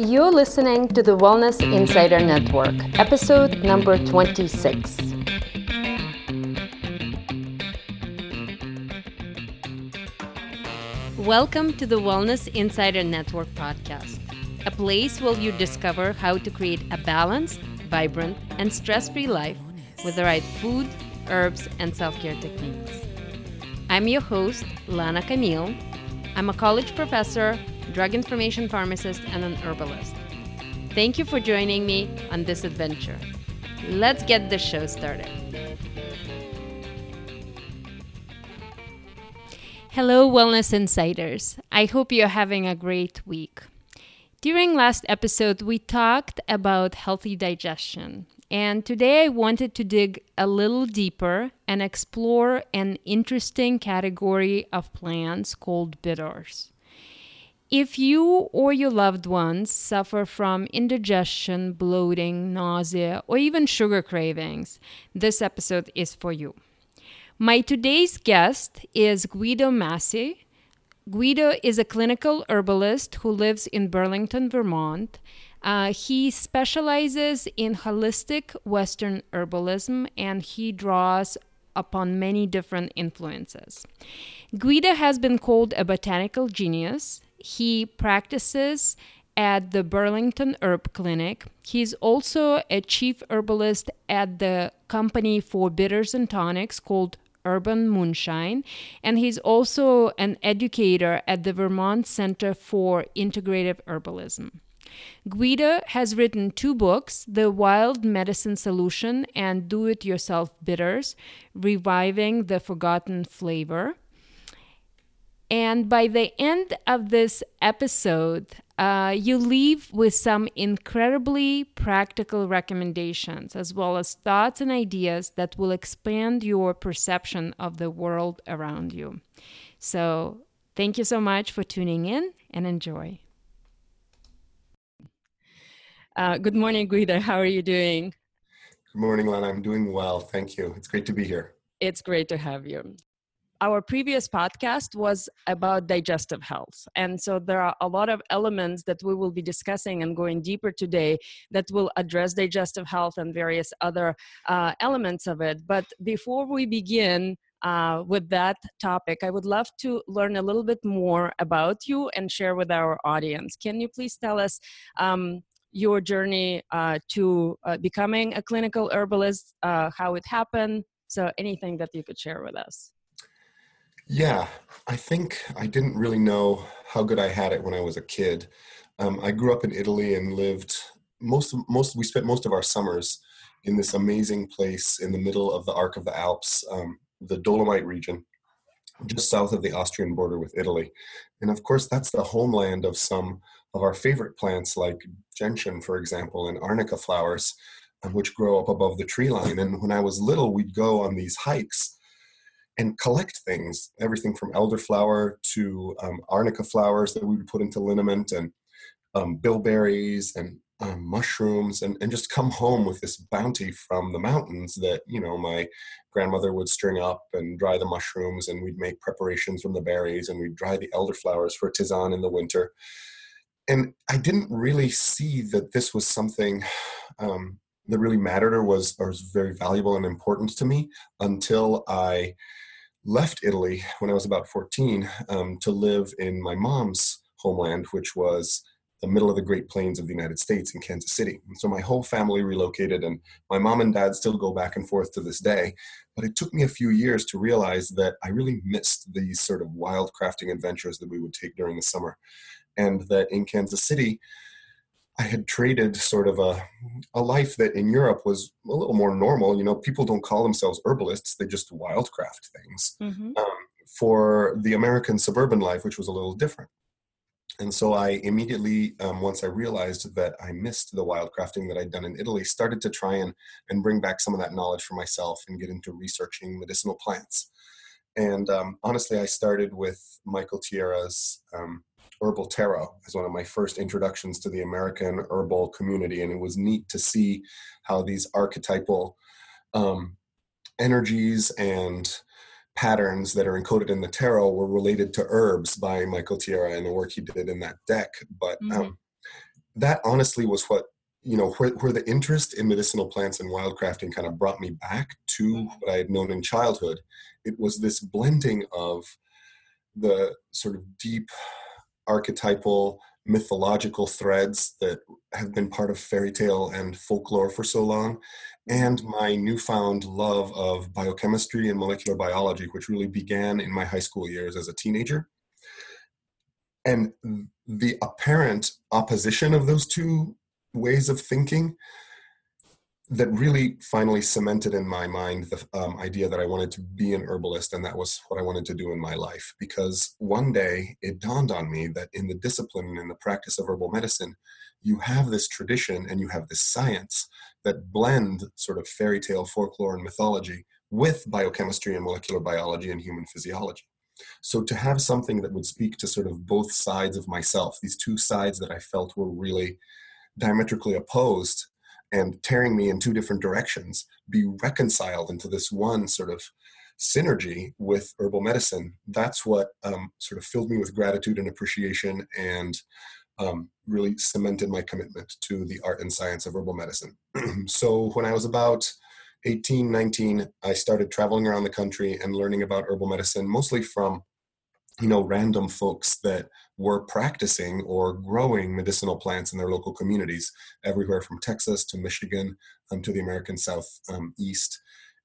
You're listening to the Wellness Insider Network, episode number 26. Welcome to the Wellness Insider Network podcast, a place where you discover how to create a balanced, vibrant, and stress free life with the right food, herbs, and self care techniques. I'm your host, Lana Camille. I'm a college professor drug information pharmacist, and an herbalist. Thank you for joining me on this adventure. Let's get the show started. Hello, Wellness Insiders. I hope you're having a great week. During last episode, we talked about healthy digestion. And today I wanted to dig a little deeper and explore an interesting category of plants called bitters. If you or your loved ones suffer from indigestion, bloating, nausea, or even sugar cravings, this episode is for you. My today's guest is Guido Masé. Guido is a clinical herbalist who lives in Burlington, Vermont. Uh, he specializes in holistic Western herbalism and he draws upon many different influences. Guido has been called a botanical genius. He practices at the Burlington Herb Clinic. He's also a chief herbalist at the company for bitters and tonics called Urban Moonshine, and he's also an educator at the Vermont Center for Integrative Herbalism. Guido has written two books The Wild Medicine Solution and Do It Yourself Bitters Reviving the Forgotten Flavor. And by the end of this episode, uh, you leave with some incredibly practical recommendations, as well as thoughts and ideas that will expand your perception of the world around you. So, thank you so much for tuning in and enjoy. Uh, good morning, Guido. How are you doing? Good morning, Lana. I'm doing well. Thank you. It's great to be here. It's great to have you our previous podcast was about digestive health. And so there are a lot of elements that we will be discussing and going deeper today that will address digestive health and various other uh, elements of it. But before we begin, uh, with that topic, I would love to learn a little bit more about you and share with our audience. Can you please tell us um, your journey uh, to uh, becoming a clinical herbalist, uh, how it happened? So, anything that you could share with us. Yeah, I think I didn't really know how good I had it when I was a kid. Um, I grew up in Italy and lived most most we spent most of our summers in this amazing place in the middle of the Arc of the Alps, um, the Dolomite region, just south of the Austrian border with Italy. And of course, that's the homeland of some of our favorite plants, like gentian, for example, and arnica flowers, um, which grow up above the tree line. And when I was little, we'd go on these hikes and collect things, everything from elderflower to um, arnica flowers that we would put into liniment and um, bilberries and um, mushrooms and, and just come home with this bounty from the mountains that, you know, my grandmother would string up and dry the mushrooms and we'd make preparations from the berries and we'd dry the elderflowers for tisane in the winter. And I didn't really see that this was something um, that really mattered or was, or was very valuable and important to me until I left Italy when I was about 14 um, to live in my mom's homeland, which was the middle of the Great Plains of the United States in Kansas City. And so my whole family relocated, and my mom and dad still go back and forth to this day. But it took me a few years to realize that I really missed these sort of wild crafting adventures that we would take during the summer. And that in Kansas City, I had traded sort of a, a life that in Europe was a little more normal. You know, people don't call themselves herbalists, they just wildcraft things mm-hmm. um, for the American suburban life, which was a little different. And so I immediately, um, once I realized that I missed the wildcrafting that I'd done in Italy, started to try and, and bring back some of that knowledge for myself and get into researching medicinal plants. And um, honestly, I started with Michael Tierra's um, herbal tarot as one of my first introductions to the American herbal community, and it was neat to see how these archetypal um, energies and patterns that are encoded in the tarot were related to herbs by Michael Tierra and the work he did in that deck. But um, mm-hmm. um, that honestly was what you know where, where the interest in medicinal plants and wildcrafting kind of brought me back to mm-hmm. what i had known in childhood it was this blending of the sort of deep archetypal mythological threads that have been part of fairy tale and folklore for so long, mm-hmm. and my newfound love of biochemistry and molecular biology, which really began in my high school years as a teenager. And the apparent opposition of those two ways of thinking that really finally cemented in my mind the um, idea that I wanted to be an herbalist and that was what I wanted to do in my life. Because one day it dawned on me that in the discipline and in the practice of herbal medicine, you have this tradition and you have this science that blend sort of fairy tale folklore and mythology with biochemistry and molecular biology and human physiology. So to have something that would speak to sort of both sides of myself, these two sides that I felt were really diametrically opposed and tearing me in two different directions be reconciled into this one sort of synergy with herbal medicine. That's what um, sort of filled me with gratitude and appreciation and um, really cemented my commitment to the art and science of herbal medicine. So when i was about 18 19 i started traveling around the country and learning about herbal medicine mostly from you know random folks that were practicing or growing medicinal plants in their local communities everywhere from texas to michigan um, to the american south um, east.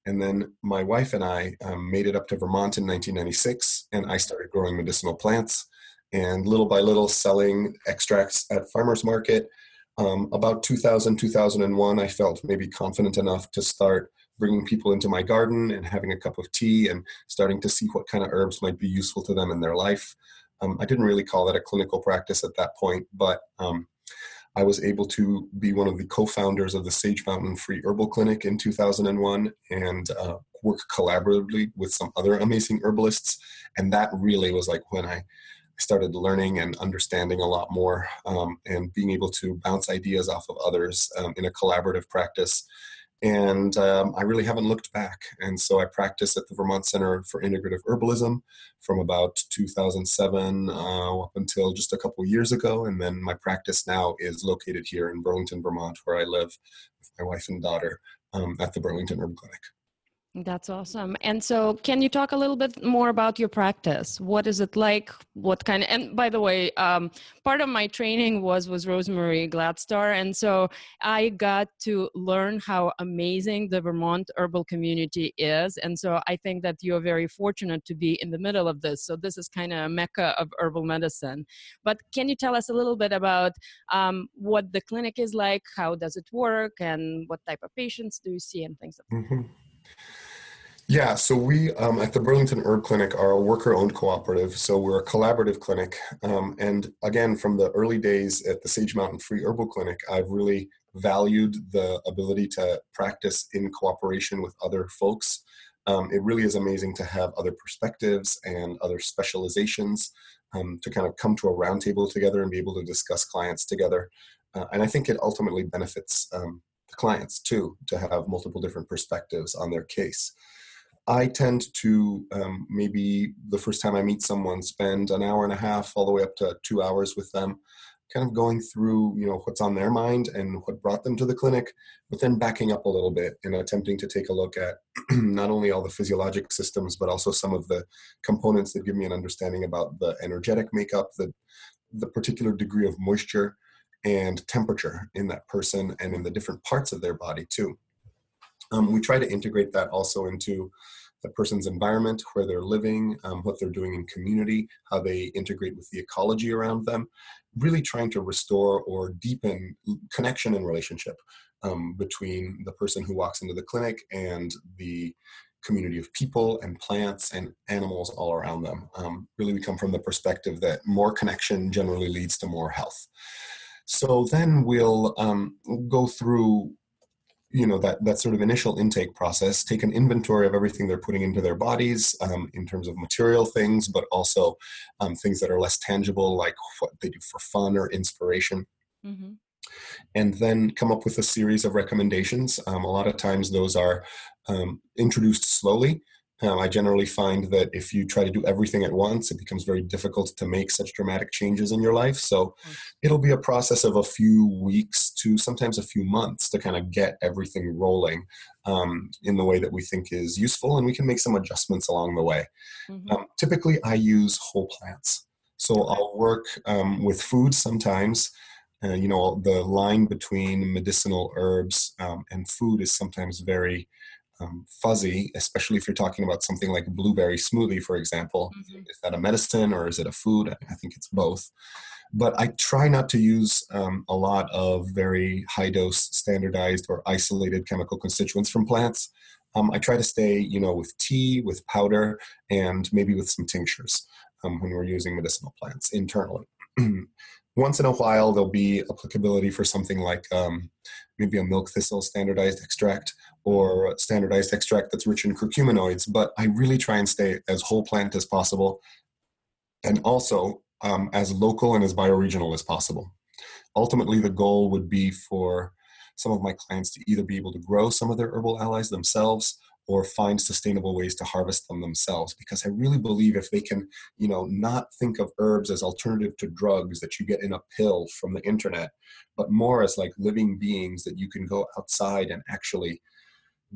And then my wife and i um, made it up to vermont in 1996 and i started growing medicinal plants and little by little selling extracts at farmers market. Um, about 2000 2001 i felt maybe confident enough to start bringing people into my garden and having a cup of tea and starting to see what kind of herbs might be useful to them in their life. Um, I didn't really call that a clinical practice at that point, but um, I was able to be one of the co-founders of the Sage Mountain Free Herbal Clinic in 2001 and uh, work collaboratively with some other amazing herbalists. And that really was like when I started learning and understanding a lot more um, and being able to bounce ideas off of others um, in a collaborative practice and um, I really haven't looked back. And so I practice at the Vermont Center for Integrative Herbalism from about 2007 uh, up until just a couple years ago. And then my practice now is located here in Burlington, Vermont, where I live with my wife and daughter um, at the Burlington Herb Clinic. That's awesome. And so, can you talk a little bit more about your practice? What is it like? What kind of, and by the way, um, part of my training was was Rosemary Gladstar, and so I got to learn how amazing the Vermont herbal community is. And so, I think that you're very fortunate to be in the middle of this. So, this is kind of a mecca of herbal medicine. But can you tell us a little bit about um, what the clinic is like? How does it work? And what type of patients do you see, and things like that? Mm-hmm. Yeah, so we um, at the Burlington Herb Clinic are a worker owned cooperative. So we're a collaborative clinic. Um, and again, from the early days at the Sage Mountain Free Herbal Clinic, I've really valued the ability to practice in cooperation with other folks. Um, it really is amazing to have other perspectives and other specializations um, to kind of come to a roundtable together and be able to discuss clients together. Uh, and I think it ultimately benefits um, clients too to have multiple different perspectives on their case. I tend to um, maybe the first time I meet someone spend an hour and a half all the way up to two hours with them, kind of going through you know what's on their mind and what brought them to the clinic, but then backing up a little bit and attempting to take a look at not only all the physiologic systems but also some of the components that give me an understanding about the energetic makeup, the the particular degree of moisture and temperature in that person and in the different parts of their body too. Um, we try to integrate that also into the person's environment, where they're living, um, what they're doing in community, how they integrate with the ecology around them, really trying to restore or deepen connection and relationship um, between the person who walks into the clinic and the community of people and plants and animals all around them. Um, really, we come from the perspective that more connection generally leads to more health. So then we'll um, go through you know that that sort of initial intake process take an inventory of everything they're putting into their bodies um, in terms of material things but also um, things that are less tangible like what they do for fun or inspiration mm-hmm. and then come up with a series of recommendations um, a lot of times those are um, introduced slowly Um, I generally find that if you try to do everything at once, it becomes very difficult to make such dramatic changes in your life. So it'll be a process of a few weeks to sometimes a few months to kind of get everything rolling um, in the way that we think is useful, and we can make some adjustments along the way. Mm-hmm. Um, typically, I use whole plants. So I'll work um, with food sometimes. Uh, you know, the line between medicinal herbs um, and food is sometimes very um, fuzzy, especially if you're talking about something like blueberry smoothie, for example. Mm-hmm. Is that a medicine or is it a food? I think it's both. But I try not to use um, a lot of very high dose, standardized, or isolated chemical constituents from plants. Um, I try to stay, you know, with tea, with powder, and maybe with some tinctures um, when we're using medicinal plants internally. Once in a while, there'll be applicability for something like um, maybe a milk thistle standardized extract or standardized extract that's rich in curcuminoids, but I really try and stay as whole plant as possible and also um, as local and as bioregional as possible. Ultimately, the goal would be for some of my clients to either be able to grow some of their herbal allies themselves or find sustainable ways to harvest them themselves because i really believe if they can you know not think of herbs as alternative to drugs that you get in a pill from the internet but more as like living beings that you can go outside and actually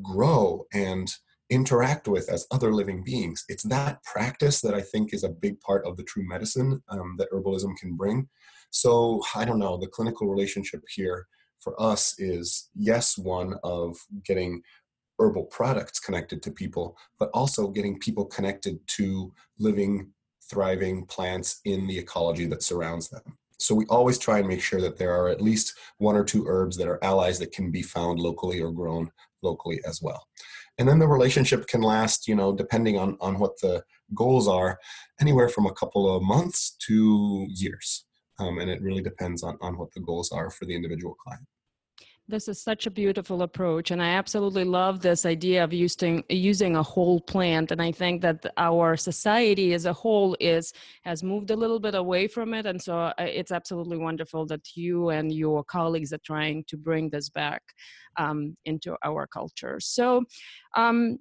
grow and interact with as other living beings. It's that practice that I think is a big part of the true medicine um, that herbalism can bring. So, I don't know, the clinical relationship here for us is yes, one of getting herbal products connected to people, but also getting people connected to living, thriving plants in the ecology that surrounds them. So we always try and make sure that there are at least one or two herbs that are allies that can be found locally or grown locally as well. And then the relationship can last, you know, depending on, on what the goals are, anywhere from a couple of months to years. Um, and it really depends on, on what the goals are for the individual client. This is such a beautiful approach, and I absolutely love this idea of using using a whole plant. And I think that our society as a whole is has moved a little bit away from it, and so uh, it's absolutely wonderful that you and your colleagues are trying to bring this back um, into our culture. So, um,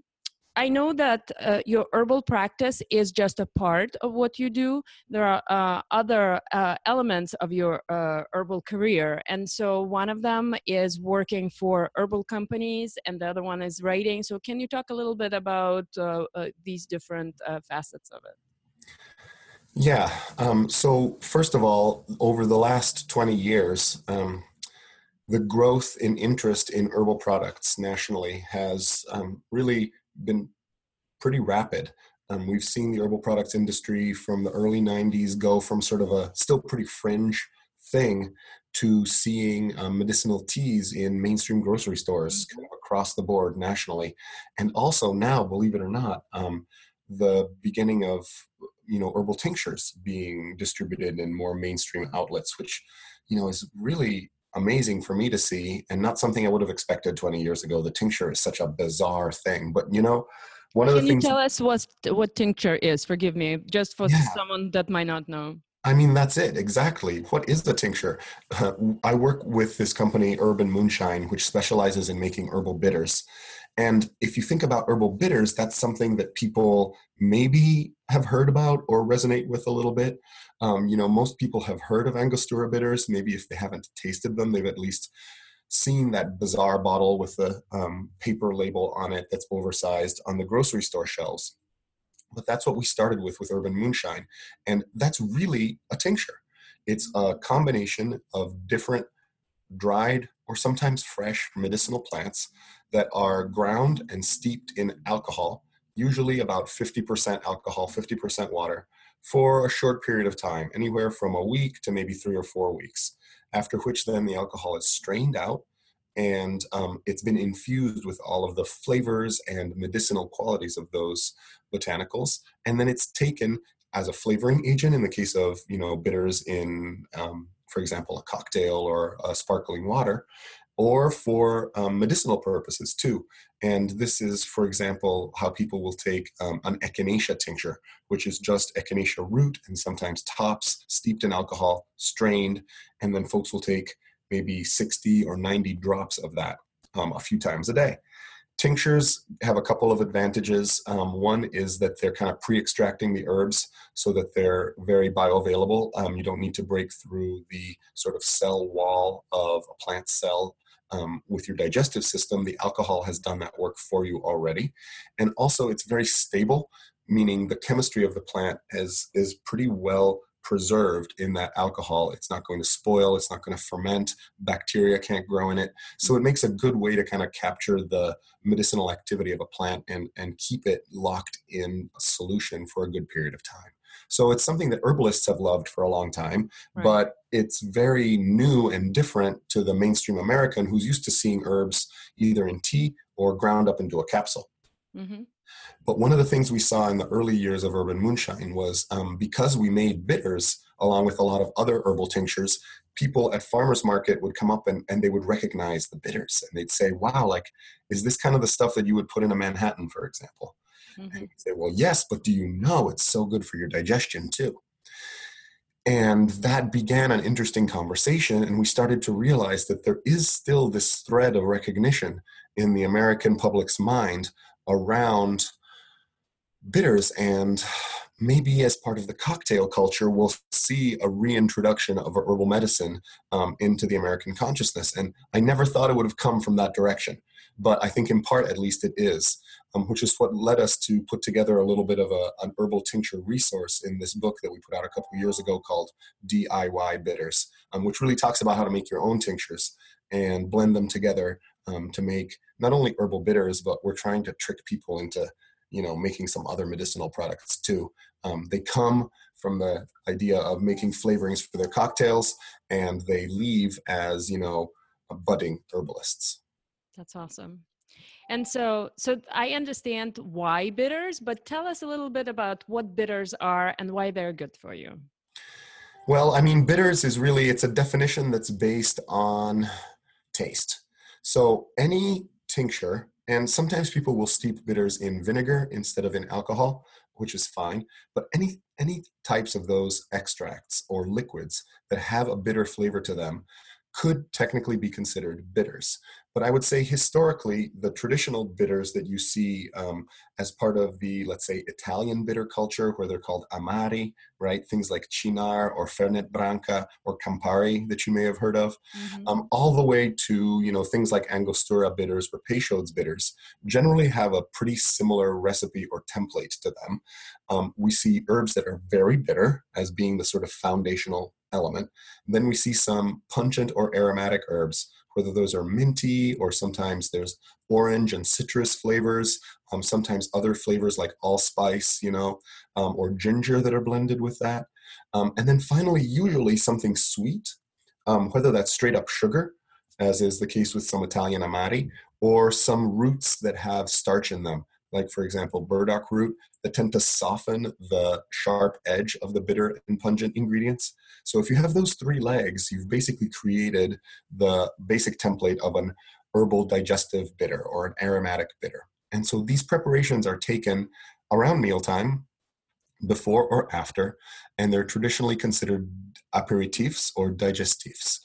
I know that uh, your herbal practice is just a part of what you do. There are uh, other uh, elements of your uh, herbal career. And so one of them is working for herbal companies, and the other one is writing. So, can you talk a little bit about uh, uh, these different facets of it? Yeah. Um, so, first of all, over the last 20 years, um, the growth in interest in herbal products nationally has um, really been pretty rapid. Um, we've seen the herbal products industry from the early 90s go from sort of a still pretty fringe thing to seeing um, medicinal teas in mainstream grocery stores mm-hmm. kind of across the board nationally. And also now, believe it or not, um, the beginning of you know herbal tinctures being distributed in more mainstream outlets, which you know is really amazing for me to see and not something I would have expected 20 years ago. The tincture is such a bizarre thing, but you know, one of Can the things. Can you tell us what what tincture is? Forgive me, just for yeah. someone that might not know. I mean, that's it exactly. What is the tincture? Uh, I work with this company, Urban Moonshine, which specializes in making herbal bitters. And if you think about herbal bitters, that's something that people maybe have heard about or resonate with a little bit. Um, you know, most people have heard of Angostura bitters. Maybe if they haven't tasted them, they've at least seen that bizarre bottle with the um, paper label on it that's oversized on the grocery store shelves. But that's what we started with with Urban Moonshine. And that's really a tincture. It's a combination of different dried or sometimes fresh medicinal plants that are ground and steeped in alcohol, usually about 50% alcohol, 50% water, for a short period of time, anywhere from a week to maybe three or four weeks. After which, then the alcohol is strained out and um, it's been infused with all of the flavors and medicinal qualities of those botanicals. And then it's taken as a flavoring agent in the case of you know bitters in um, for example a cocktail or a sparkling water or for um, medicinal purposes too. And this is, for example, how people will take um, an echinacea tincture, which is just echinacea root and sometimes tops steeped in alcohol, strained, and then folks will take maybe 60 or 90 drops of that um, a few times a day. Tinctures have a couple of advantages. Um, one is that they're kind of pre-extracting the herbs so that they're very bioavailable. Um, you don't need to break through the sort of cell wall of a plant cell um, with your digestive system. The alcohol has done that work for you already. And also it's very stable, meaning the chemistry of the plant is, is pretty well preserved in that alcohol. It's not going to spoil, it's not going to ferment, bacteria can't grow in it. So it makes a good way to kind of capture the medicinal activity of a plant and, and keep it locked in a solution for a good period of time. So it's something that herbalists have loved for a long time, right. but it's very new and different to the mainstream American who's used to seeing herbs either in tea or ground up into a capsule. Mm-hmm. But one of the things we saw in the early years of urban moonshine was um, because we made bitters along with a lot of other herbal tinctures, people at farmers market would come up and, and they would recognize the bitters and they'd say, wow, like, is this kind of the stuff that you would put in a Manhattan, for example? Mm-hmm. And say, well, yes, but do you know it's so good for your digestion too? And that began an interesting conversation, and we started to realize that there is still this thread of recognition in the American public's mind around bitters and maybe as part of the cocktail culture we'll see a reintroduction of herbal medicine um, into the american consciousness and i never thought it would have come from that direction but i think in part at least it is um, which is what led us to put together a little bit of a, an herbal tincture resource in this book that we put out a couple years ago called diy bitters um, which really talks about how to make your own tinctures and blend them together um, to make not only herbal bitters, but we're trying to trick people into you know making some other medicinal products too. Um, they come from the idea of making flavorings for their cocktails, and they leave as you know budding herbalists. That's awesome. And so, so I understand why bitters, but tell us a little bit about what bitters are and why they're good for you. Well, I mean, bitters is really it's a definition that's based on taste. So any tincture, and sometimes people will steep bitters in vinegar instead of in alcohol, which is fine. But any any types of those extracts or liquids that have a bitter flavor to them could technically be considered bitters. But I would say historically, the traditional bitters that you see um, as part of the, let's say, Italian bitter culture, where they're called amari, right? Things like Cynar or Fernet Branca or Campari that you may have heard of, mm-hmm. um, all the way to, you know, things like Angostura bitters or Peychaud's bitters, generally have a pretty similar recipe or template to them. Um, we see herbs that are very bitter as being the sort of foundational element. then we see some pungent or aromatic herbs, whether those are minty or sometimes there's orange and citrus flavors, um, sometimes other flavors like allspice, you know, um, or ginger that are blended with that. Um, and then finally, usually something sweet, um, whether that's straight up sugar, as is the case with some Italian amari, or some roots that have starch in them like for example burdock root that tend to soften the sharp edge of the bitter and pungent ingredients. So if you have those three legs you've basically created the basic template of an herbal digestive bitter or an aromatic bitter. And so these preparations are taken around mealtime before or after and they're traditionally considered aperitifs or digestifs.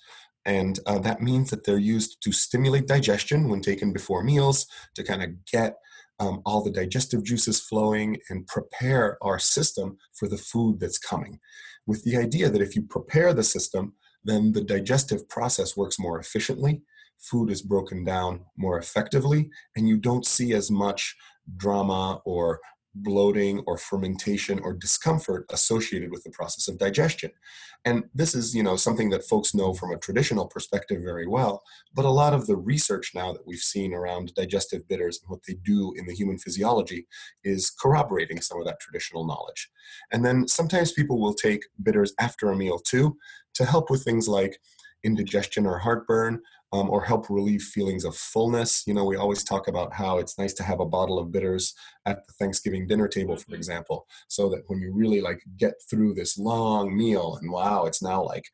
And uh, that means that they're used to stimulate digestion when taken before meals to kind of get um, all the digestive juices flowing and prepare our system for the food that's coming. With the idea that if you prepare the system, then the digestive process works more efficiently, food is broken down more effectively, and you don't see as much drama or bloating or fermentation or discomfort associated with the process of digestion. And this is, you know, something that folks know from a traditional perspective very well, but a lot of the research now that we've seen around digestive bitters and what they do in the human physiology is corroborating some of that traditional knowledge. And then sometimes people will take bitters after a meal too to help with things like indigestion or heartburn um, or help relieve feelings of fullness. You know, we always talk about how it's nice to have a bottle of bitters at the Thanksgiving dinner table, for mm-hmm. example, so that when you really like get through this long meal and wow, it's now like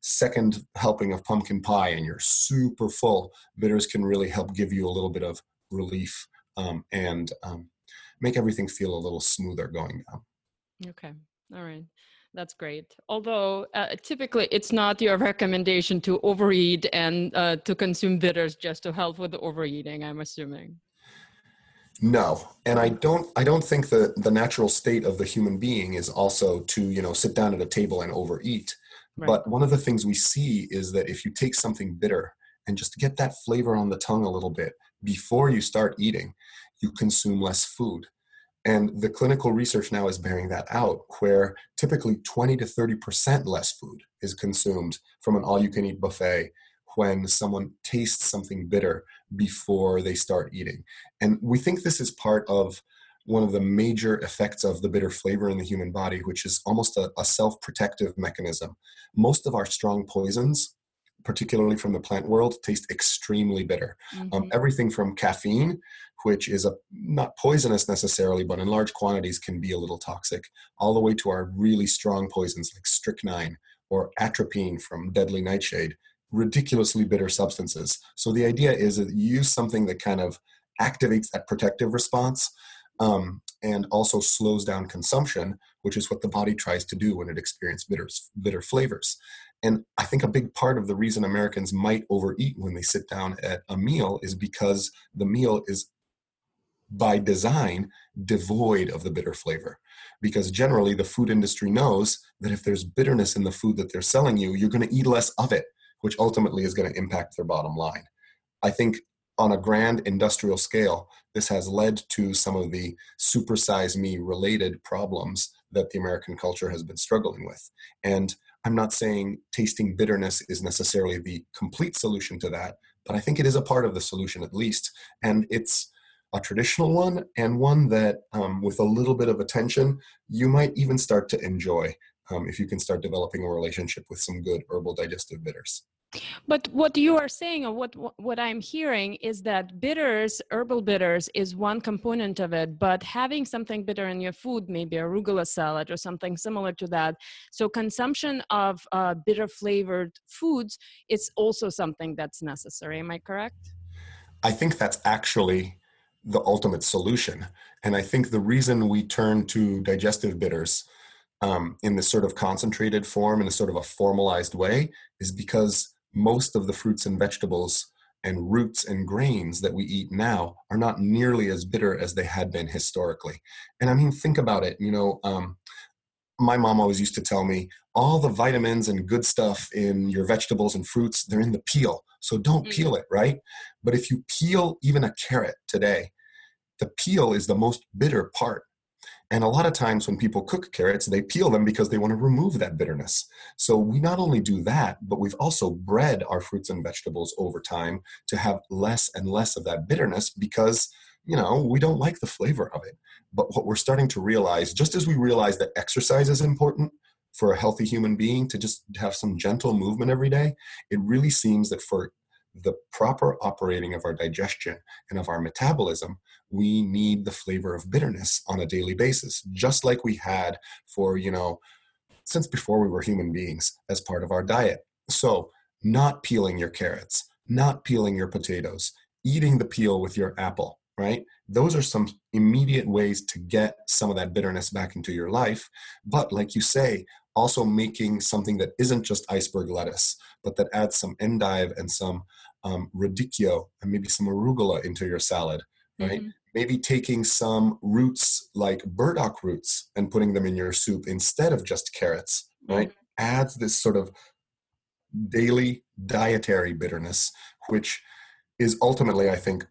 second helping of pumpkin pie and you're super full, bitters can really help give you a little bit of relief um, and um, make everything feel a little smoother going down. Okay. All right. That's great. Although uh, typically it's not your recommendation to overeat and uh, to consume bitters just to help with the overeating, I'm assuming. No, and I don't. I don't think that the natural state of the human being is also to you know sit down at a table and overeat. Right. But one of the things we see is that if you take something bitter and just get that flavor on the tongue a little bit before you start eating, you consume less food. And the clinical research now is bearing that out, where typically 20 to 30% less food is consumed from an all you can eat buffet when someone tastes something bitter before they start eating. And we think this is part of one of the major effects of the bitter flavor in the human body, which is almost a, a self protective mechanism. Most of our strong poisons, particularly from the plant world, taste extremely bitter. Um, mm-hmm. Um, everything from caffeine, which is a not poisonous necessarily, but in large quantities can be a little toxic, all the way to our really strong poisons like strychnine or atropine from deadly nightshade, ridiculously bitter substances. So the idea is that you use something that kind of activates that protective response um, and also slows down consumption, which is what the body tries to do when it experiences bitter, bitter flavors. And I think a big part of the reason Americans might overeat when they sit down at a meal is because the meal is by design devoid of the bitter flavor. Because generally, the food industry knows that if there's bitterness in the food that they're selling you, you're going to eat less of it which ultimately is going to impact their bottom line. I think on a grand industrial scale, this has led to some of the supersize me related problems that the American culture has been struggling with. And I'm not saying tasting bitterness is necessarily the complete solution to that, but I think it is a part of the solution at least. And it's a traditional one and one that, um, with a little bit of attention, you might even start to enjoy um, if you can start developing a relationship with some good herbal digestive bitters. But what you are saying, or what what I'm hearing, is that bitters, herbal bitters, is one component of it. But having something bitter in your food, maybe arugula salad or something similar to that, so consumption of uh, bitter flavored foods is also something that's necessary. Am I correct? I think that's actually the ultimate solution, and I think the reason we turn to digestive bitters. Um, in this sort of concentrated form in a sort of a formalized way is because most of the fruits and vegetables and roots and grains that we eat now are not nearly as bitter as they had been historically. And I mean, think about it. You know, um, my mom always used to tell me all the vitamins and good stuff in your vegetables and fruits, they're in the peel. So don't mm-hmm. peel it, right? But if you peel even a carrot today, the peel is the most bitter part. And a lot of times when people cook carrots, they peel them because they want to remove that bitterness. So we not only do that, but we've also bred our fruits and vegetables over time to have less and less of that bitterness because, you know, we don't like the flavor of it. But what we're starting to realize, just as we realize that exercise is important, for a healthy human being to just have some gentle movement every day, it really seems that for the proper operating of our digestion and of our metabolism, we need the flavor of bitterness on a daily basis, just like we had for, you know, since before we were human beings as part of our diet. So, not peeling your carrots, not peeling your potatoes, eating the peel with your apple, right? Those are some immediate ways to get some of that bitterness back into your life. But, like you say, also making something that isn't just iceberg lettuce, but that adds some endive and some um, radicchio and maybe some arugula into your salad, right? Mm-hmm. Maybe taking some roots like burdock roots and putting them in your soup instead of just carrots, right? Mm-hmm. Adds this sort of daily dietary bitterness, which is ultimately, I think,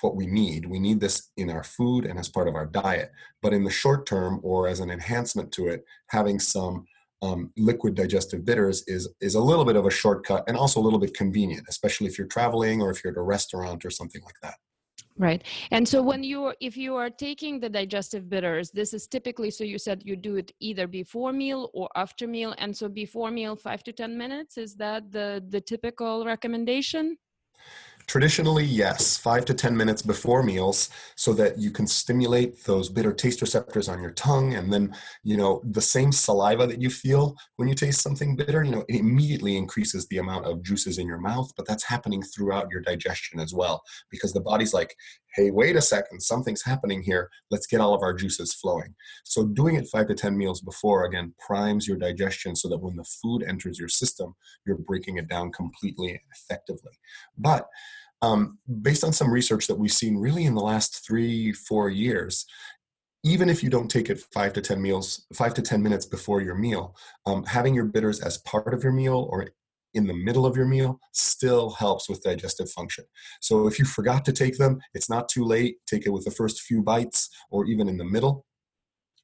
what we need. We need this in our food and as part of our diet. But in the short term, or as an enhancement to it, having some um, liquid digestive bitters is is a little bit of a shortcut and also a little bit convenient, especially if you're traveling or if you're at a restaurant or something like that. Right. And so when you if you are taking the digestive bitters, this is typically so you said you do it either before meal or after meal. And so before meal 5 to 10 minutes is that the the typical recommendation? Traditionally, yes, five to 10 minutes before meals so that you can stimulate those bitter taste receptors on your tongue. And then, you know, the same saliva that you feel when you taste something bitter, you know, it immediately increases the amount of juices in your mouth, but that's happening throughout your digestion as well because the body's like, hey, wait a second, something's happening here. Let's get all of our juices flowing. So, doing it five to 10 meals before, again, primes your digestion so that when the food enters your system, you're breaking it down completely and effectively. But um, based on some research that we've seen really in the last three, four years, even if you don't take it five to 10 meals, five to 10 minutes before your meal, um, having your bitters as part of your meal or in the middle of your meal still helps with digestive function. So if you forgot to take them, it's not too late. Take it with the first few bites or even in the middle.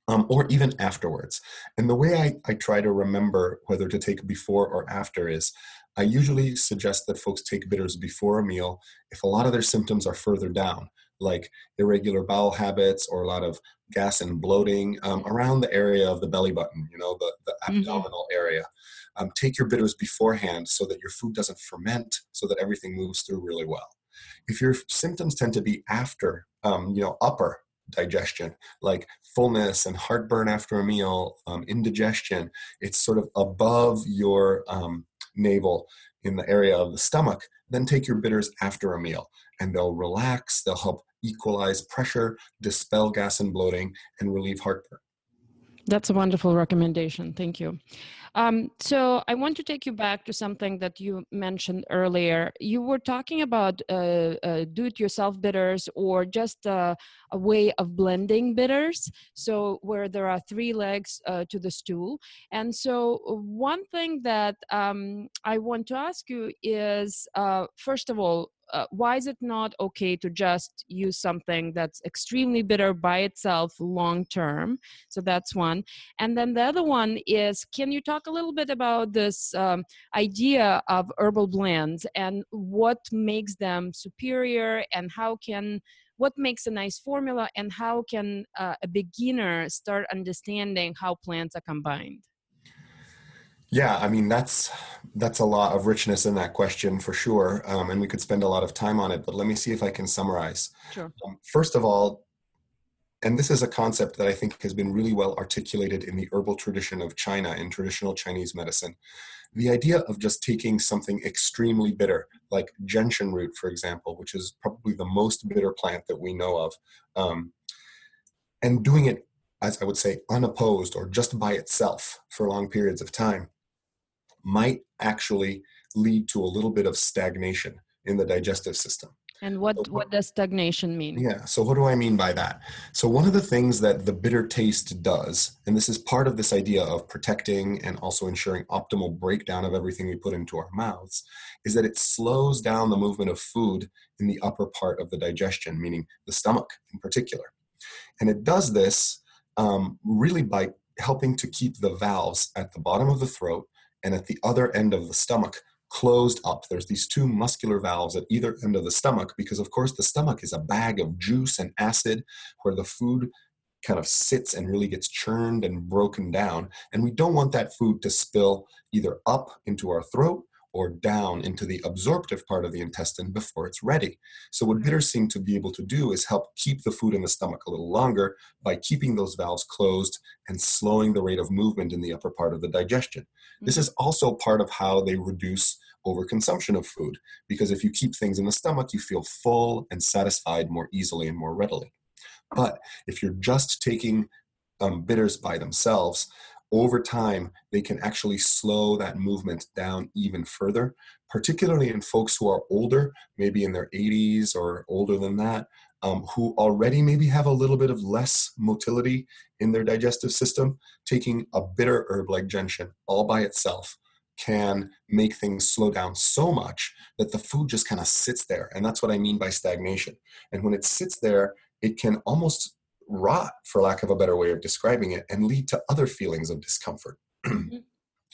Um, or even afterwards. And the way I, I try to remember whether to take before or after is I usually suggest that folks take bitters before a meal if a lot of their symptoms are further down, like irregular bowel habits or a lot of gas and bloating um, around the area of the belly button, you know, the, the mm-hmm. abdominal area. Um, take your bitters beforehand so that your food doesn't ferment, so that everything moves through really well. If your symptoms tend to be after, um, you know, upper digestion, like fullness and heartburn after a meal, um, indigestion, it's sort of above your um, navel in the area of the stomach, then take your bitters after a meal and they'll relax, they'll help equalize pressure, dispel gas and bloating, and relieve heartburn. That's a wonderful recommendation. Thank you. Um, so I want to take you back to something that you mentioned earlier. You were talking about uh, uh, do-it-yourself bitters or just uh, a way of blending bitters. So where there are three legs uh, to the stool. And so one thing that um, I want to ask you is, uh, first of all, uh, why is it not okay to just use something that's extremely bitter by itself long term? So that's one. And then the other one is can you talk a little bit about this um, idea of herbal blends and what makes them superior and how can what makes a nice formula and how can uh, a beginner start understanding how plants are combined yeah, I mean that's that's a lot of richness in that question for sure, um, and we could spend a lot of time on it. But let me see if I can summarize. Sure. Um, first of all, and this is a concept that I think has been really well articulated in the herbal tradition of China in traditional Chinese medicine. The idea of just taking something extremely bitter, like gentian root, for example, which is probably the most bitter plant that we know of, um, and doing it as I would say, unopposed or just by itself for long periods of time might actually lead to a little bit of stagnation in the digestive system. And what, so, what does stagnation mean? Yeah, so what do I mean by that? So, one of the things that the bitter taste does, and this is part of this idea of protecting and also ensuring optimal breakdown of everything we put into our mouths, is that it slows down the movement of food in the upper part of the digestion, meaning the stomach in particular. And it does this um, really by helping to keep the valves at the bottom of the throat and at the other end of the stomach closed up. There's these two muscular valves at either end of the stomach because, of course, the stomach is a bag of juice and acid where the food kind of sits and really gets churned and broken down. And we don't want that food to spill either up into our throat or down into the absorptive part of the intestine before it's ready. So, what bitters seem to be able to do is help keep the food in the stomach a little longer by keeping those valves closed and slowing the rate of movement in the upper part of the digestion. Mm-hmm. This is also part of how they reduce overconsumption of food, because if you keep things in the stomach, you feel full and satisfied more easily and more readily. But if you're just taking um, bitters by themselves, over time, they can actually slow that movement down even further, particularly in folks who are older, maybe in their 80s or older than that, um, who already maybe have a little bit of less motility in their digestive system. Taking a bitter herb like gentian all by itself can make things slow down so much that the food just kind of sits there. And that's what I mean by stagnation. And when it sits there, it can almost rot, for lack of a better way of describing it, and lead to other feelings of discomfort. Mm-hmm.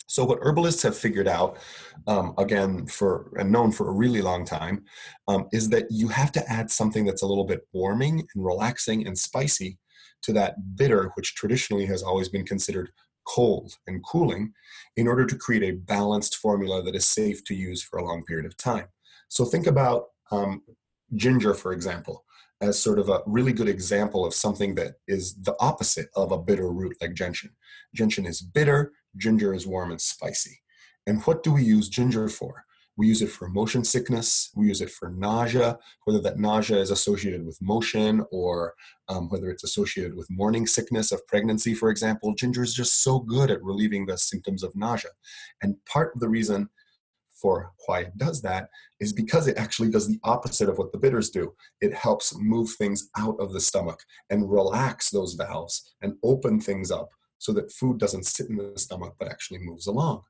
so, what herbalists have figured out, um, again, for and known for a really long time, um, is that you have to add something that's a little bit warming and relaxing and spicy to that bitter, which traditionally has always been considered cold and cooling, in order to create a balanced formula that is safe to use for a long period of time. So, think about um, ginger, for example as sort of a really good example of something that is the opposite of a bitter root like gentian. Gentian is bitter, ginger is warm and spicy. And what do we use ginger for? We use it for motion sickness, we use it for nausea, whether that nausea is associated with motion or um, whether it's associated with morning sickness of pregnancy, for example. Ginger is just so good at relieving the symptoms of nausea. And part of the reason for why it does that is because it actually does the opposite of what the bitters do. It helps move things out of the stomach and relax those valves and open things up so that food doesn't sit in the stomach but actually moves along.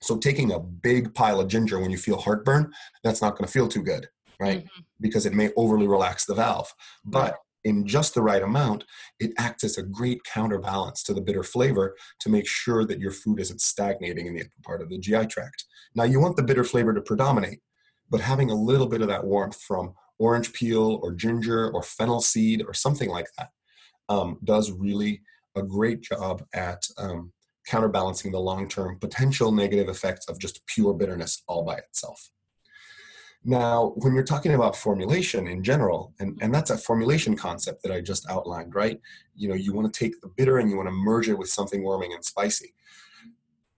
So taking a big pile of ginger when you feel heartburn, that's not going to feel too good, right? Mm-hmm. Because it may overly relax the valve. But in just the right amount, it acts as a great counterbalance to the bitter flavor to make sure that your food isn't stagnating in the upper part of the GI tract. Now, you want the bitter flavor to predominate, but having a little bit of that warmth from orange peel or ginger or fennel seed or something like that um, does really a great job at um, counterbalancing the long term potential negative effects of just pure bitterness all by itself. Now, when you're talking about formulation in general, and, and that's a formulation concept that I just outlined, right? You know, you want to take the bitter and you want to merge it with something warming and spicy.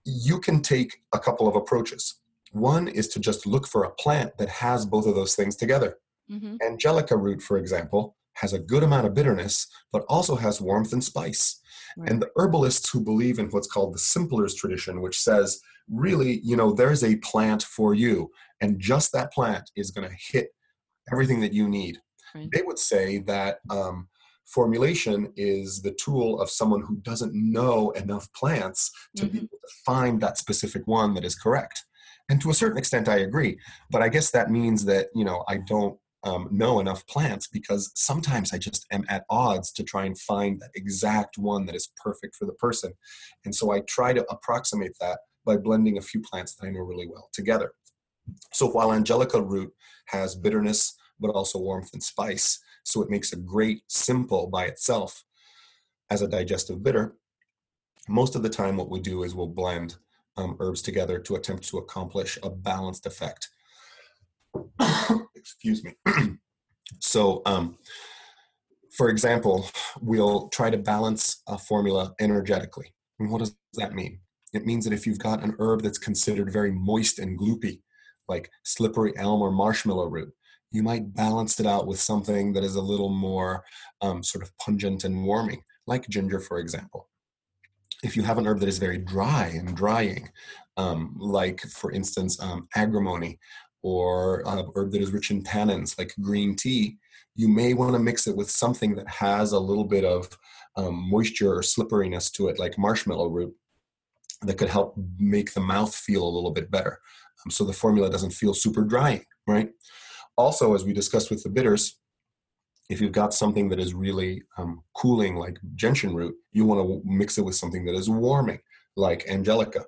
You can take a couple of approaches. One is to just look for a plant that has both of those things together. Mm-hmm. Angelica root, for example, has a good amount of bitterness, but also has warmth and spice. Right. And the herbalists who believe in what's called the simplers tradition, which says, really, you know, there's a plant for you, and just that plant is going to hit everything that you need. Right. They would say that um, formulation is the tool of someone who doesn't know enough plants to mm-hmm. be able to find that specific one that is correct. And to a certain extent, I agree. But I guess that means that, you know, I don't um, know enough plants because sometimes I just am at odds to try and find that exact one that is perfect for the person. And so I try to approximate that by blending a few plants that I know really well together. So while Angelica root has bitterness, but also warmth and spice, so it makes a great simple by itself as a digestive bitter, most of the time what we do is we'll blend um, herbs together to attempt to accomplish a balanced effect. Excuse me. so, um, for example, we'll try to balance a formula energetically. And what does that mean? It means that if you've got an herb that's considered very moist and gloopy, like slippery elm or marshmallow root, you might balance it out with something that is a little more um, sort of pungent and warming, like ginger, for example. If you have an herb that is very dry and drying, um, like for instance um, agrimony, or a herb that is rich in tannins, like green tea, you may want to mix it with something that has a little bit of um, moisture or slipperiness to it, like marshmallow root, that could help make the mouth feel a little bit better. Um, so the formula doesn't feel super drying, right? Also, as we discussed with the bitters, if you've got something that is really um, cooling, like gentian root, you want to mix it with something that is warming, like angelica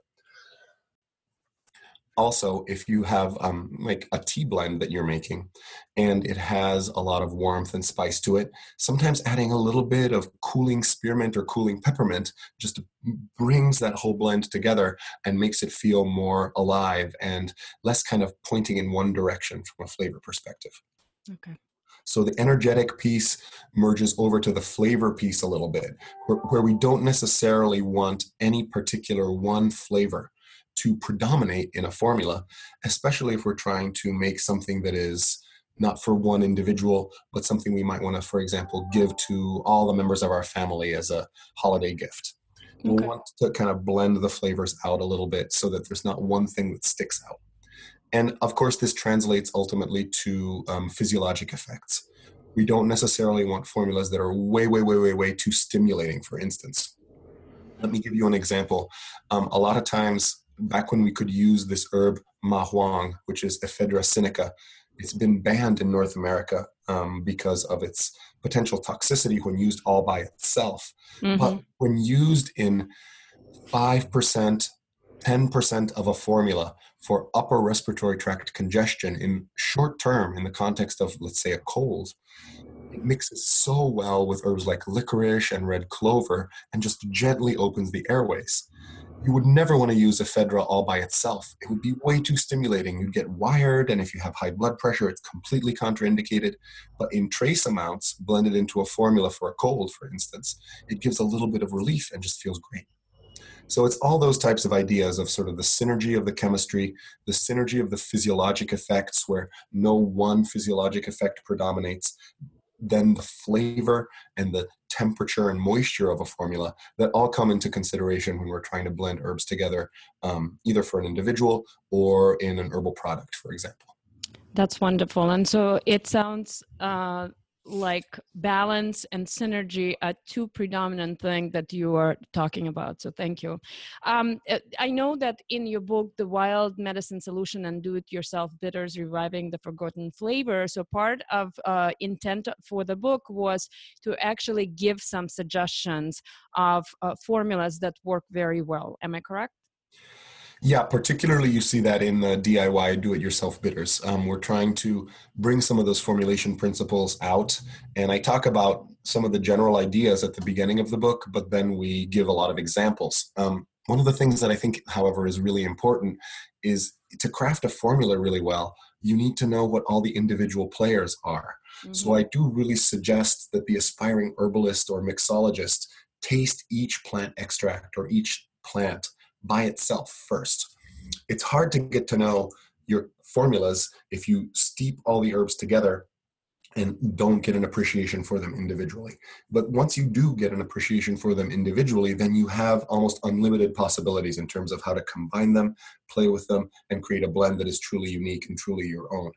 also if you have um, like a tea blend that you're making and it has a lot of warmth and spice to it sometimes adding a little bit of cooling spearmint or cooling peppermint just brings that whole blend together and makes it feel more alive and less kind of pointing in one direction from a flavor perspective. Okay. So the energetic piece merges over to the flavor piece a little bit, where, where, we don't necessarily want any particular one flavor to predominate in a formula, especially if we're trying to make something that is not for one individual, but something we might want to, for example, give to all the members of our family as a holiday gift. Okay. We want to kind of blend the flavors out a little bit so that there's not one thing that sticks out. And of course, this translates ultimately to um, physiologic effects. We don't necessarily want formulas that are way, way, way, way, way too stimulating, for instance. Let me give you an example. Um, a lot of times, back when we could use this herb mahuang, which is Ephedra sinica, it's been banned in North America um, because of its potential toxicity when used all by itself. Mm-hmm. But when used in 5%, 10% of a formula for upper respiratory tract congestion in short term, in the context of, let's say, a cold, it mixes so well with herbs like licorice and red clover and just gently opens the airways you would never want to use ephedra all by itself. It would be way too stimulating. You'd get wired, and if you have high blood pressure, it's completely contraindicated. But in trace amounts, blended into a formula for a cold, for instance, it gives a little bit of relief and just feels great. So it's all those types of ideas of sort of the synergy of the chemistry, the synergy of the physiologic effects, where no one physiologic effect predominates, then the flavor and the temperature and moisture of a formula that all come into consideration when we're trying to blend herbs together, um, either for an individual or in an herbal product, for example. That's wonderful. And so it sounds uh, like balance and synergy are two predominant things that you are talking about so thank you. Um, uh, i know that in your book the wild medicine solution and do it yourself bitters reviving the forgotten flavor so part of uh, intent for the book was to actually give some suggestions of uh, formulas that work very well. Am i correct yeah, particularly you see that in the DIY do it yourself bitters. Um, we're trying to bring some of those formulation principles out. And I talk about some of the general ideas at the beginning of the book, but then we give a lot of examples. Um, one of the things that I think, however, is really important is to craft a formula really well, you need to know what all the individual players are. Mm-hmm. So I do really suggest that the aspiring herbalist or mixologist taste each plant extract or each plant by itself first. It's hard to get to know your formulas if you steep all the herbs together and don't get an appreciation for them individually. But once you do get an appreciation for them individually, then you have almost unlimited possibilities in terms of how to combine them, play with them, and create a blend that is truly unique and truly your own.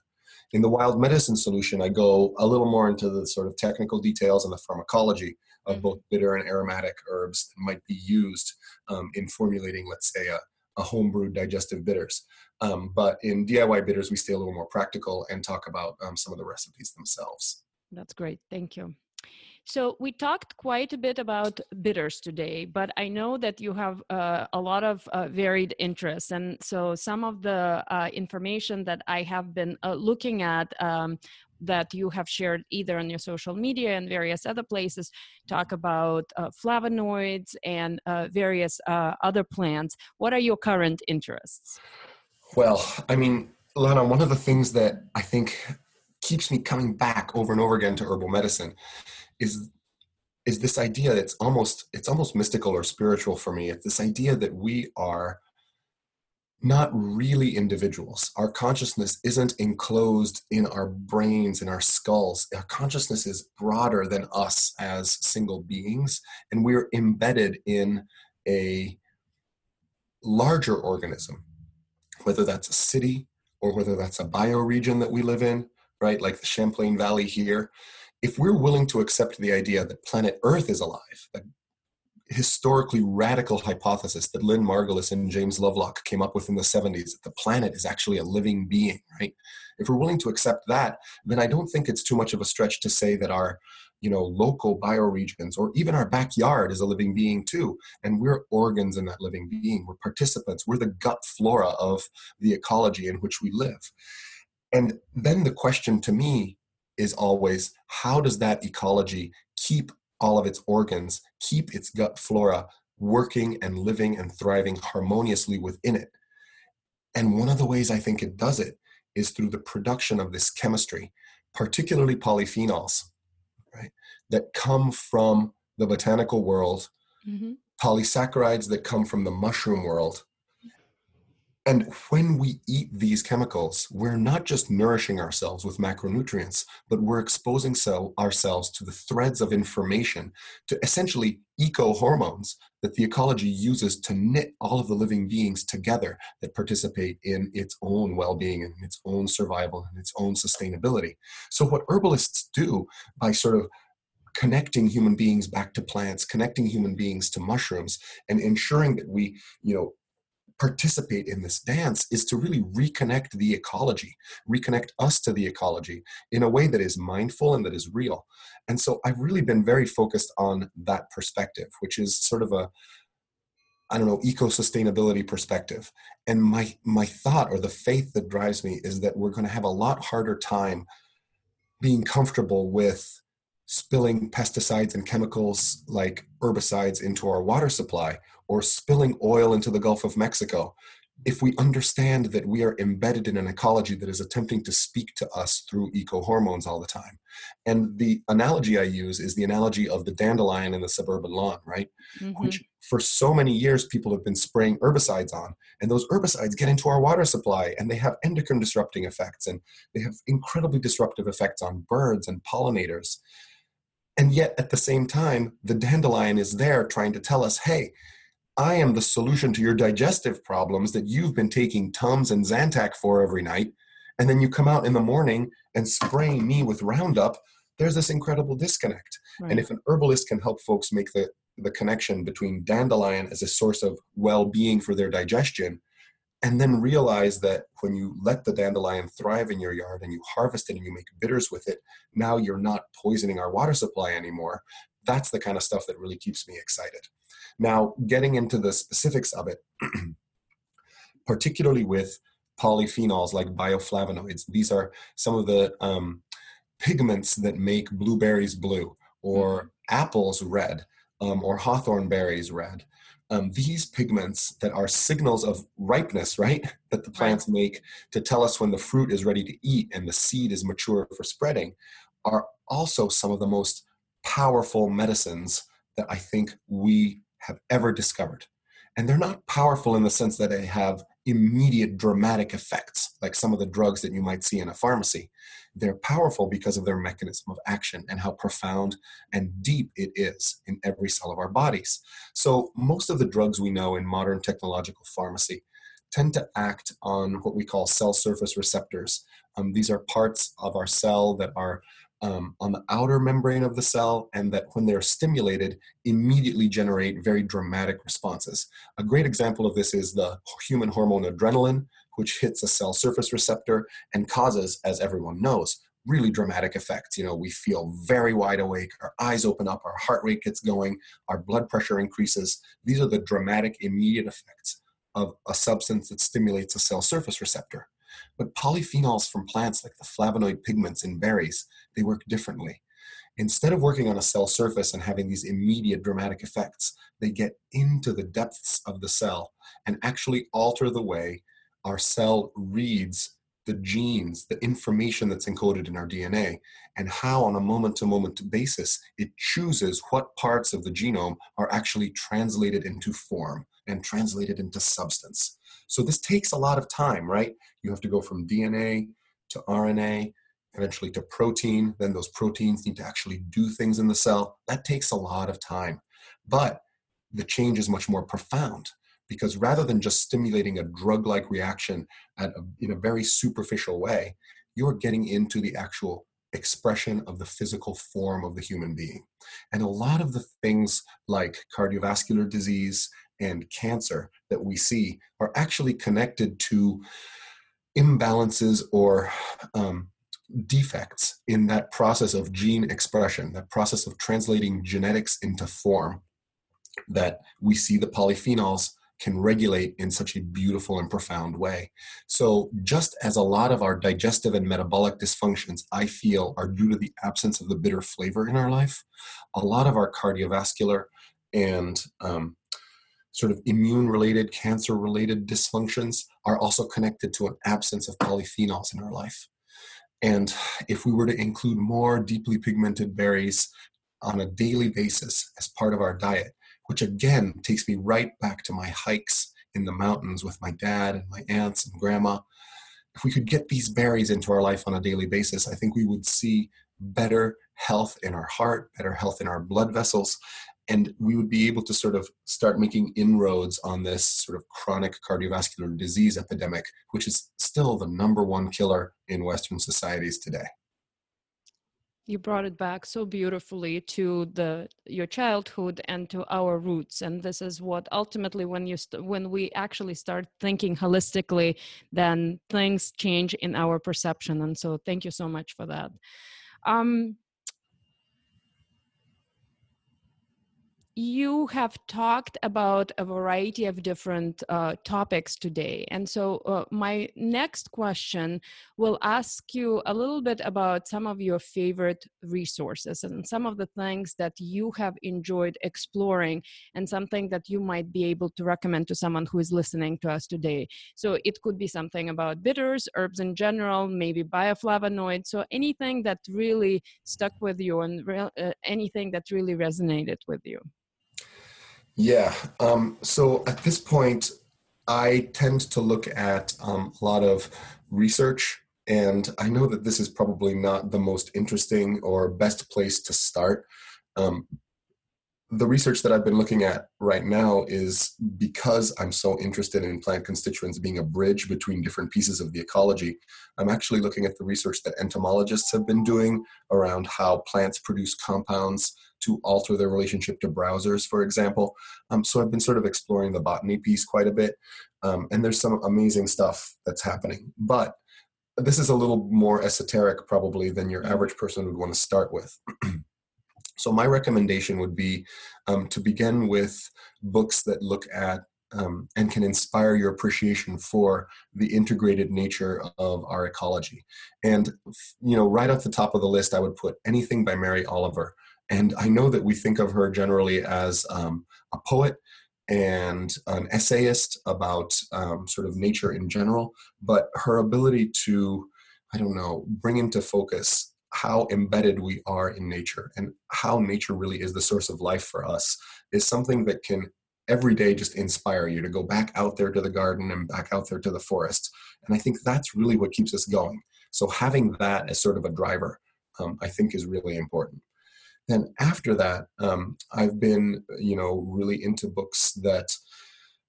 In the wild medicine solution, I go a little more into the sort of technical details and the pharmacology of both bitter and aromatic herbs that might be used um, in formulating, let's say, a, a homebrewed digestive bitters. Um, but in DIY bitters, we stay a little more practical and talk about um, some of the recipes themselves. That's great. Thank you. So we talked quite a bit about bitters today, but I know that you have uh, a lot of uh, varied interests, and so some of the uh, information that I have been uh, looking at um, that you have shared either on your social media and various other places talk about uh, flavonoids and uh, various uh, other plants. What are your current interests? Well, I mean, Lana, one of the things that I think keeps me coming back over and over again to herbal medicine is is this idea that's almost it's almost mystical or spiritual for me. It's this idea that we are not really individuals. Our consciousness isn't enclosed in our brains and our skulls. Our consciousness is broader than us as single beings, and we're embedded in a larger organism, whether that's a city or whether that's a bioregion that we live in, right? Like the Champlain Valley here. If we're willing to accept the idea that planet Earth is alive, that historically radical hypothesis that Lynn Margulis and James Lovelock came up with in the 70s that the planet is actually a living being, right? If we're willing to accept that, then I don't think it's too much of a stretch to say that our you know local bioregions or even our backyard is a living being too. And we're organs in that living being. We're participants. We're the gut flora of the ecology in which we live. And then the question to me is always how does that ecology keep all of its organs, keep its gut flora working and living and thriving harmoniously within it. And one of the ways I think it does it is through the production of this chemistry, particularly polyphenols, right, that come from the botanical world, mm-hmm. polysaccharides that come from the mushroom world, and when we eat these chemicals, we're not just nourishing ourselves with macronutrients, but we're exposing ourselves to the threads of information, to essentially eco hormones that the ecology uses to knit all of the living beings together that participate in its own well being and its own survival and its own sustainability. So, what herbalists do by sort of connecting human beings back to plants connecting human beings to mushrooms and ensuring that we you know participate in this dance is to really reconnect the ecology, reconnect us to the ecology in a way that is mindful and that is real. And so I've really been very focused on that perspective, which is sort of a I don't know, eco sustainability perspective. And my my thought or the faith that drives me is that we're going to have a lot harder time being comfortable with spilling pesticides and chemicals like herbicides into our water supply or spilling oil into the Gulf of Mexico, if we understand that we are embedded in an ecology that is attempting to speak to us through eco hormones all the time. And the analogy I use is the analogy of the dandelion in the suburban lawn, right? Mm-hmm. Which for so many years people have been spraying herbicides on and those herbicides get into our water supply and they have endocrine disrupting effects and they have incredibly disruptive effects on birds and pollinators and yet at the same time the dandelion is there trying to tell us hey i am the solution to your digestive problems that you've been taking tums and zantac for every night. And then you come out in the morning and spray me with roundup. There's this incredible disconnect. Right. and if an herbalist can help folks make the the connection between dandelion as a source of well-being for their digestion and then realize that when you let the dandelion thrive in your yard and you harvest it and you make bitters with it now you're not poisoning our water supply anymore that's the kind of stuff that really keeps me excited now getting into the specifics of it particularly with polyphenols like bioflavonoids these are some of the um, pigments that make blueberries blue or mm-hmm. apples red um, or hawthorn berries red. Um, these pigments that are signals of ripeness, right, that the plants make to tell us when the fruit is ready to eat and the seed is mature for spreading, are also some of the most powerful medicines that I think we have ever discovered. And they're not powerful in the sense that they have immediate dramatic effects, like some of the drugs that you might see in a pharmacy they're powerful because of their mechanism of action and how profound and deep it is in every cell of our bodies. So, most of the drugs we know in modern technological pharmacy tend to act on what we call cell surface receptors. Um, these are parts of our cell that are um, on the outer membrane of the cell, and that when they're stimulated, immediately generate very dramatic responses. A great example of this is the human hormone adrenaline, which hits a cell surface receptor and causes, as everyone knows, really dramatic effects. You know, we feel very wide awake, our eyes open up, our heart rate gets going, our blood pressure increases. These are the dramatic, immediate effects of a substance that stimulates a cell surface receptor. But polyphenols from plants like the flavonoid pigments in berries, they work differently. Instead of working on a cell surface and having these immediate dramatic effects, they get into the depths of the cell and actually alter the way our cell reads the genes, the information that's encoded in our DNA, and how, on a moment to moment basis, it chooses what parts of the genome are actually translated into form and translated into substance. So, this takes a lot of time, right? You have to go from DNA to RNA, eventually to protein. Then those proteins need to actually do things in the cell. That takes a lot of time. But the change is much more profound because rather than just stimulating a drug like reaction a, in a very superficial way, you're getting into the actual expression of the physical form of the human being. And a lot of the things like cardiovascular disease and cancer that we see are actually connected to imbalances or um, defects in that process of gene expression, that process of translating genetics into form that we see the polyphenols can regulate in such a beautiful and profound way. So, just as a lot of our digestive and metabolic dysfunctions, I feel, are due to the absence of the bitter flavor in our life, a lot of our cardiovascular and um, sort of immune related, cancer related dysfunctions are also connected to an absence of polyphenols in our life. And if we were to include more deeply pigmented berries on a daily basis as part of our diet, which again takes me right back to my hikes in the mountains with my dad and my aunts and grandma. If we could get these berries into our life on a daily basis, I think we would see better health in our heart, better health in our blood vessels, and we would be able to sort of start making inroads on this sort of chronic cardiovascular disease epidemic, which is still the number one killer in Western societies today you brought it back so beautifully to the your childhood and to our roots. And this is what ultimately when you st- when we actually start thinking holistically then things change in our perception. And so thank you so much for that. Um, you have talked about a variety of different uh, topics today. And so, uh, my next question will ask you a little bit about some of your favorite resources and some of the things that you have enjoyed exploring, and something that you might be able to recommend to someone who is listening to us today. So, it could be something about bitters, herbs in general, maybe bioflavonoids. So, anything that really stuck with you and re- uh, anything that really resonated with you. Yeah. Um, so at this point, I tend to look at um, a lot of research, and I know that this is probably not the most interesting or best place to start. Um, the research that I've been looking at right now is because I'm so interested in plant constituents being a bridge between different pieces of the ecology. I'm actually looking at the research that entomologists have been doing around how plants produce compounds to alter their relationship to browsers, for example. Um, so I've been sort of exploring the botany piece quite a bit, um, and there's some amazing stuff that's happening. But this is a little more esoteric, probably, than your average person would want to start with. So my recommendation would be um, to begin with books that look at um, and can inspire your appreciation for the integrated nature of our ecology. And you know, right off the top of the list, I would put anything by Mary Oliver. And I know that we think of her generally as um, a poet and an essayist about um, sort of nature in general, but her ability to, I don't know, bring into focus how embedded we are in nature and how nature really is the source of life for us is something that can every day just inspire you to go back out there to the garden and back out there to the forest. And I think that's really what keeps us going. So having that as sort of a driver, um, I think is really important. Then after that, um, I've been, you know, really into books that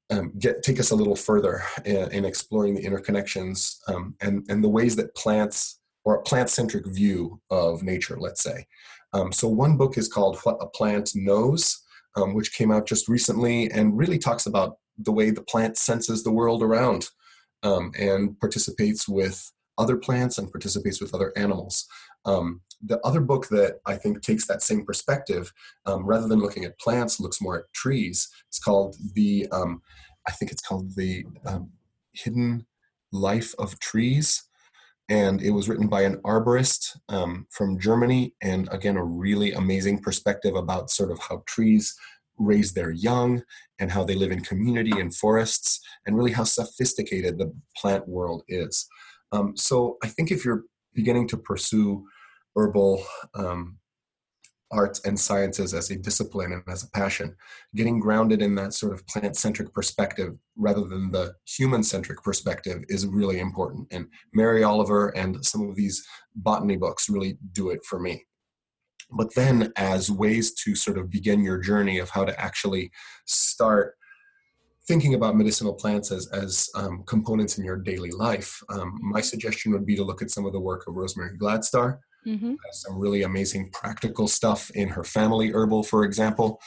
um, get take us a little further in, in exploring the interconnections um, and and the ways that plants or a plant centric view of nature, let's say. Um, so, one book is called What a Plant Knows, um, which came out just recently and really talks about the way the plant senses the world around um, and participates with other plants and participates with other animals. Um, the other book that I think takes that same perspective, um, rather than looking at plants, looks more at trees. It's called the, um, I think it's called the Hidden Life of Trees and it was written by an arborist um, from Germany. And again, a really amazing perspective about sort of how trees raise their young and how they live in community and forests, and really how sophisticated the plant world is. Um, so I think if you're beginning to pursue herbal um, arts and sciences as a discipline and as a passion, getting grounded in that sort of plant centric perspective rather than the human centric perspective is really important. And Mary Oliver and some of these botany books really do it for me. But then, as ways to sort of begin your journey of how to actually start thinking about medicinal plants as, as um, components in your daily life, um, my suggestion would be to look at some of the work of Rosemary Gladstar Mm-hmm. some really amazing practical stuff in her family herbal, for example.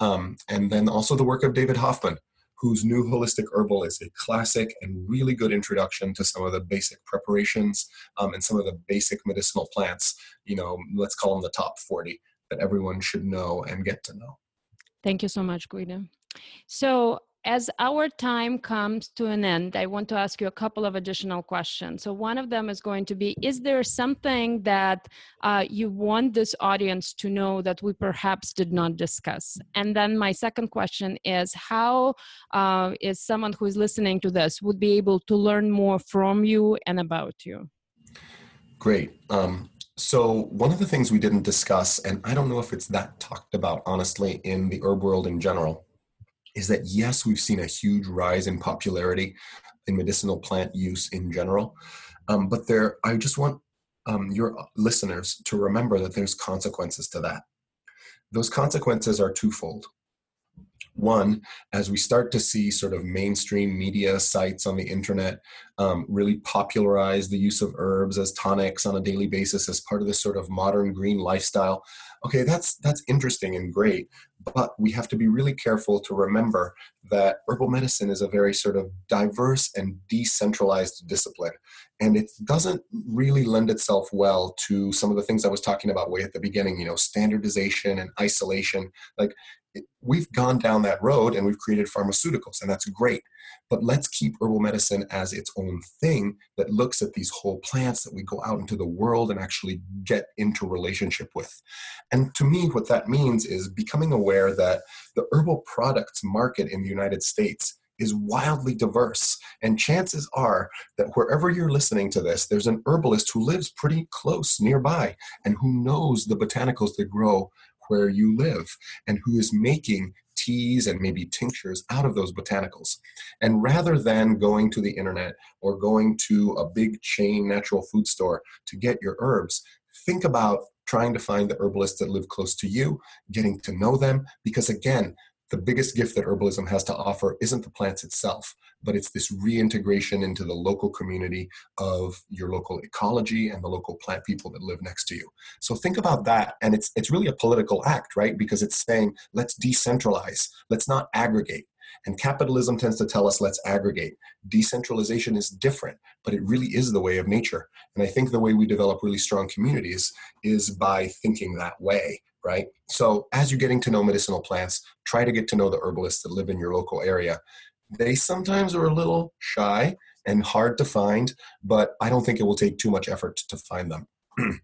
Um, and then also the work of David Hoffmann, whose new holistic herbal is a classic and really good introduction to some of the basic preparations um, and some of the basic medicinal plants. You know, let's call them the top 40 that everyone should know and get to know. Thank you so much, Guido. So, as our time comes to an end, I want to ask you a couple of additional questions. So, one of them is going to be Is there something that uh, you want this audience to know that we perhaps did not discuss? And then, my second question is How uh, is someone who is listening to this would be able to learn more from you and about you? Great. Um, so, one of the things we didn't discuss, and I don't know if it's that talked about honestly in the herb world in general, is that yes, we've seen a huge rise in popularity in medicinal plant use in general, um, but there, I just want um, your listeners to remember that there's consequences to that. Those consequences are twofold. One, as we start to see sort of mainstream media sites on the internet um, really popularize the use of herbs as tonics on a daily basis as part of this sort of modern green lifestyle, okay, that's that's interesting and great, but we have to be really careful to remember that herbal medicine is a very sort of diverse and decentralized discipline, and it doesn't really lend itself well to some of the things I was talking about way at the beginning. You know, standardization and isolation. Like we've gone down that road and we've created pharmaceuticals, and that's great. But let's keep herbal medicine as its own thing that looks at these whole plants that we go out into the world and actually get into relationship with. And to me, what that means is becoming aware that the herbal products market in the United States is wildly diverse. And chances are that wherever you're listening to this, there's an herbalist who lives pretty close nearby and who knows the botanicals that grow where you live and who is making teas and maybe tinctures out of those botanicals. And rather than going to the internet or going to a big chain natural food store to get your herbs, think about trying to find the herbalists that live close to you, getting to know them, because again, the biggest gift that herbalism has to offer isn't the plants itself, but it's this reintegration into the local community of your local ecology and the local plant people that live next to you. So think about that. And it's, it's really a political act, right? Because it's saying, let's decentralize, let's not aggregate. And capitalism tends to tell us let's aggregate. Decentralization is different, but it really is the way of nature. And I think the way we develop really strong communities is by thinking that way right? So as you're getting to know medicinal plants, try to get to know the herbalists that live in your local area. They sometimes are a little shy and hard to find, but I don't think it will take too much effort to find them.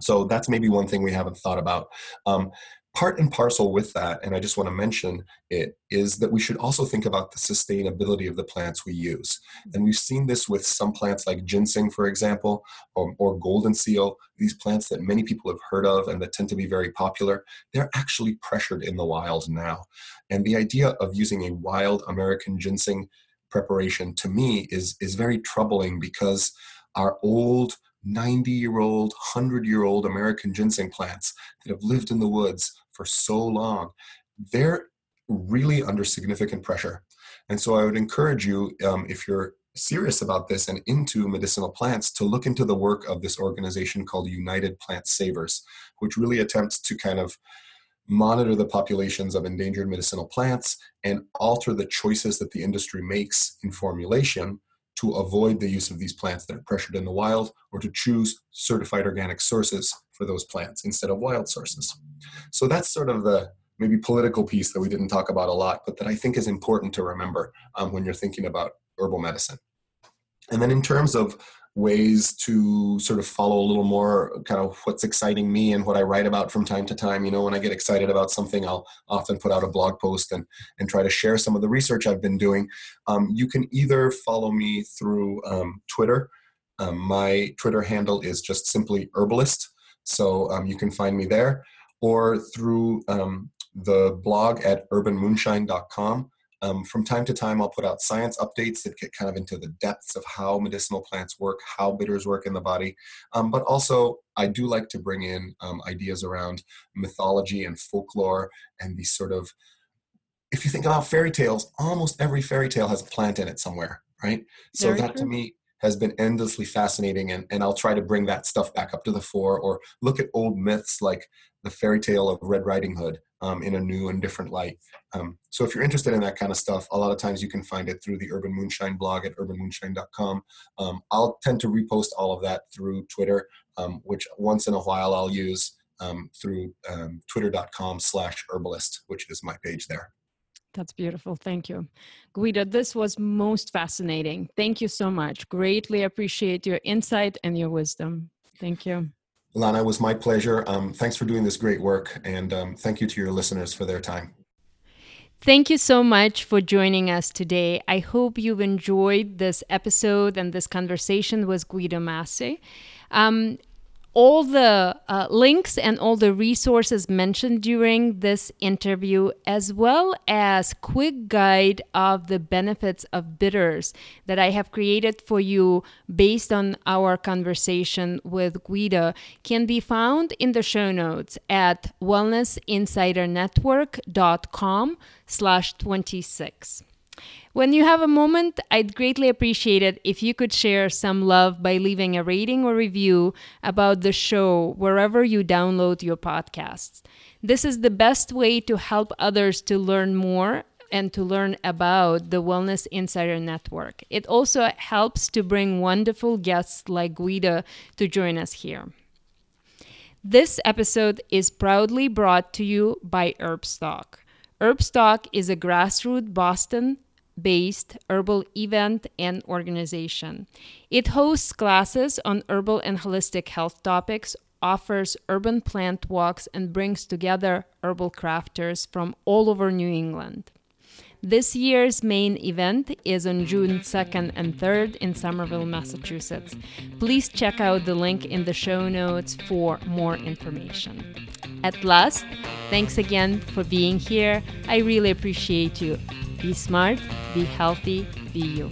so that's maybe one thing we haven't thought about. Um, part and parcel with that, and I just want to mention it, is that we should also think about the sustainability of the plants we use. And we've seen this with some plants like ginseng, for example, or, or golden seal, these plants that many people have heard of and that tend to be very popular. They're actually pressured in the wild now. And the idea of using a wild American ginseng preparation to me is, is very troubling because our old 90 year old, 100 year old American ginseng plants that have lived in the woods for so long, they're really under significant pressure. And so I would encourage you, um, if you're serious about this and into medicinal plants, to look into the work of this organization called United Plant Savers, which really attempts to kind of monitor the populations of endangered medicinal plants and alter the choices that the industry makes in formulation to avoid the use of these plants that are pressured in the wild or to choose certified organic sources for those plants instead of wild sources. So that's sort of the maybe political piece that we didn't talk about a lot, but that I think is important to remember um, when you're thinking about herbal medicine. And then in terms of ways to sort of follow a little more kind of what's exciting me and what I write about from time to time. You know, when I get excited about something, I'll often put out a blog post and, and try to share some of the research I've been doing. Um, you can either follow me through um, Twitter. Um, my Twitter handle is just simply herbalist. So um, you can find me there or through um, the blog at urbanmoonshine.com. Um, from time to time, I'll put out science updates that get kind of into the depths of how medicinal plants work, how bitters work in the body. Um, but also, I do like to bring in um, ideas around mythology and folklore and these sort of, if you think about fairy tales, almost every fairy tale has a plant in it somewhere, right? So Very that true. to me has been endlessly fascinating and, and I'll try to bring that stuff back up to the fore or look at old myths like the fairy tale of Red Riding Hood um, in a new and different light. Um, so if you're interested in that kind of stuff, a lot of times you can find it through the Urban Moonshine blog at urbanmoonshine.com. Um, I'll tend to repost all of that through Twitter, um, which once in a while I'll use um, through um, twitter.com slash herbalist, which is my page there. That's beautiful. Thank you. Guido, this was most fascinating. Thank you so much. Greatly appreciate your insight and your wisdom. Thank you. Lana, it was my pleasure. Um, thanks for doing this great work, and um, thank you to your listeners for their time. Thank you so much for joining us today. I hope you've enjoyed this episode and this conversation with Guido Masé. Um, all the uh, links and all the resources mentioned during this interview, as well as quick guide of the benefits of bitters that I have created for you based on our conversation with Guido, can be found in the show notes at wellnessinsidernetwork.com slash 26. When you have a moment, I'd greatly appreciate it if you could share some love by leaving a rating or review about the show wherever you download your podcasts. This is the best way to help others to learn more and to learn about the Wellness Insider Network. It also helps to bring wonderful guests like Guido to join us here. This episode is proudly brought to you by Herbstock. Herbstock is a grassroots Boston based herbal event and organization. It hosts classes on herbal and holistic health topics, offers urban plant walks, and brings together herbal crafters from all over New England. This year's main event is on June 2nd and 3rd in Somerville, Massachusetts. Please check out the link in the show notes for more information. At last, thanks again for being here. I really appreciate you. Be smart, be healthy, be you.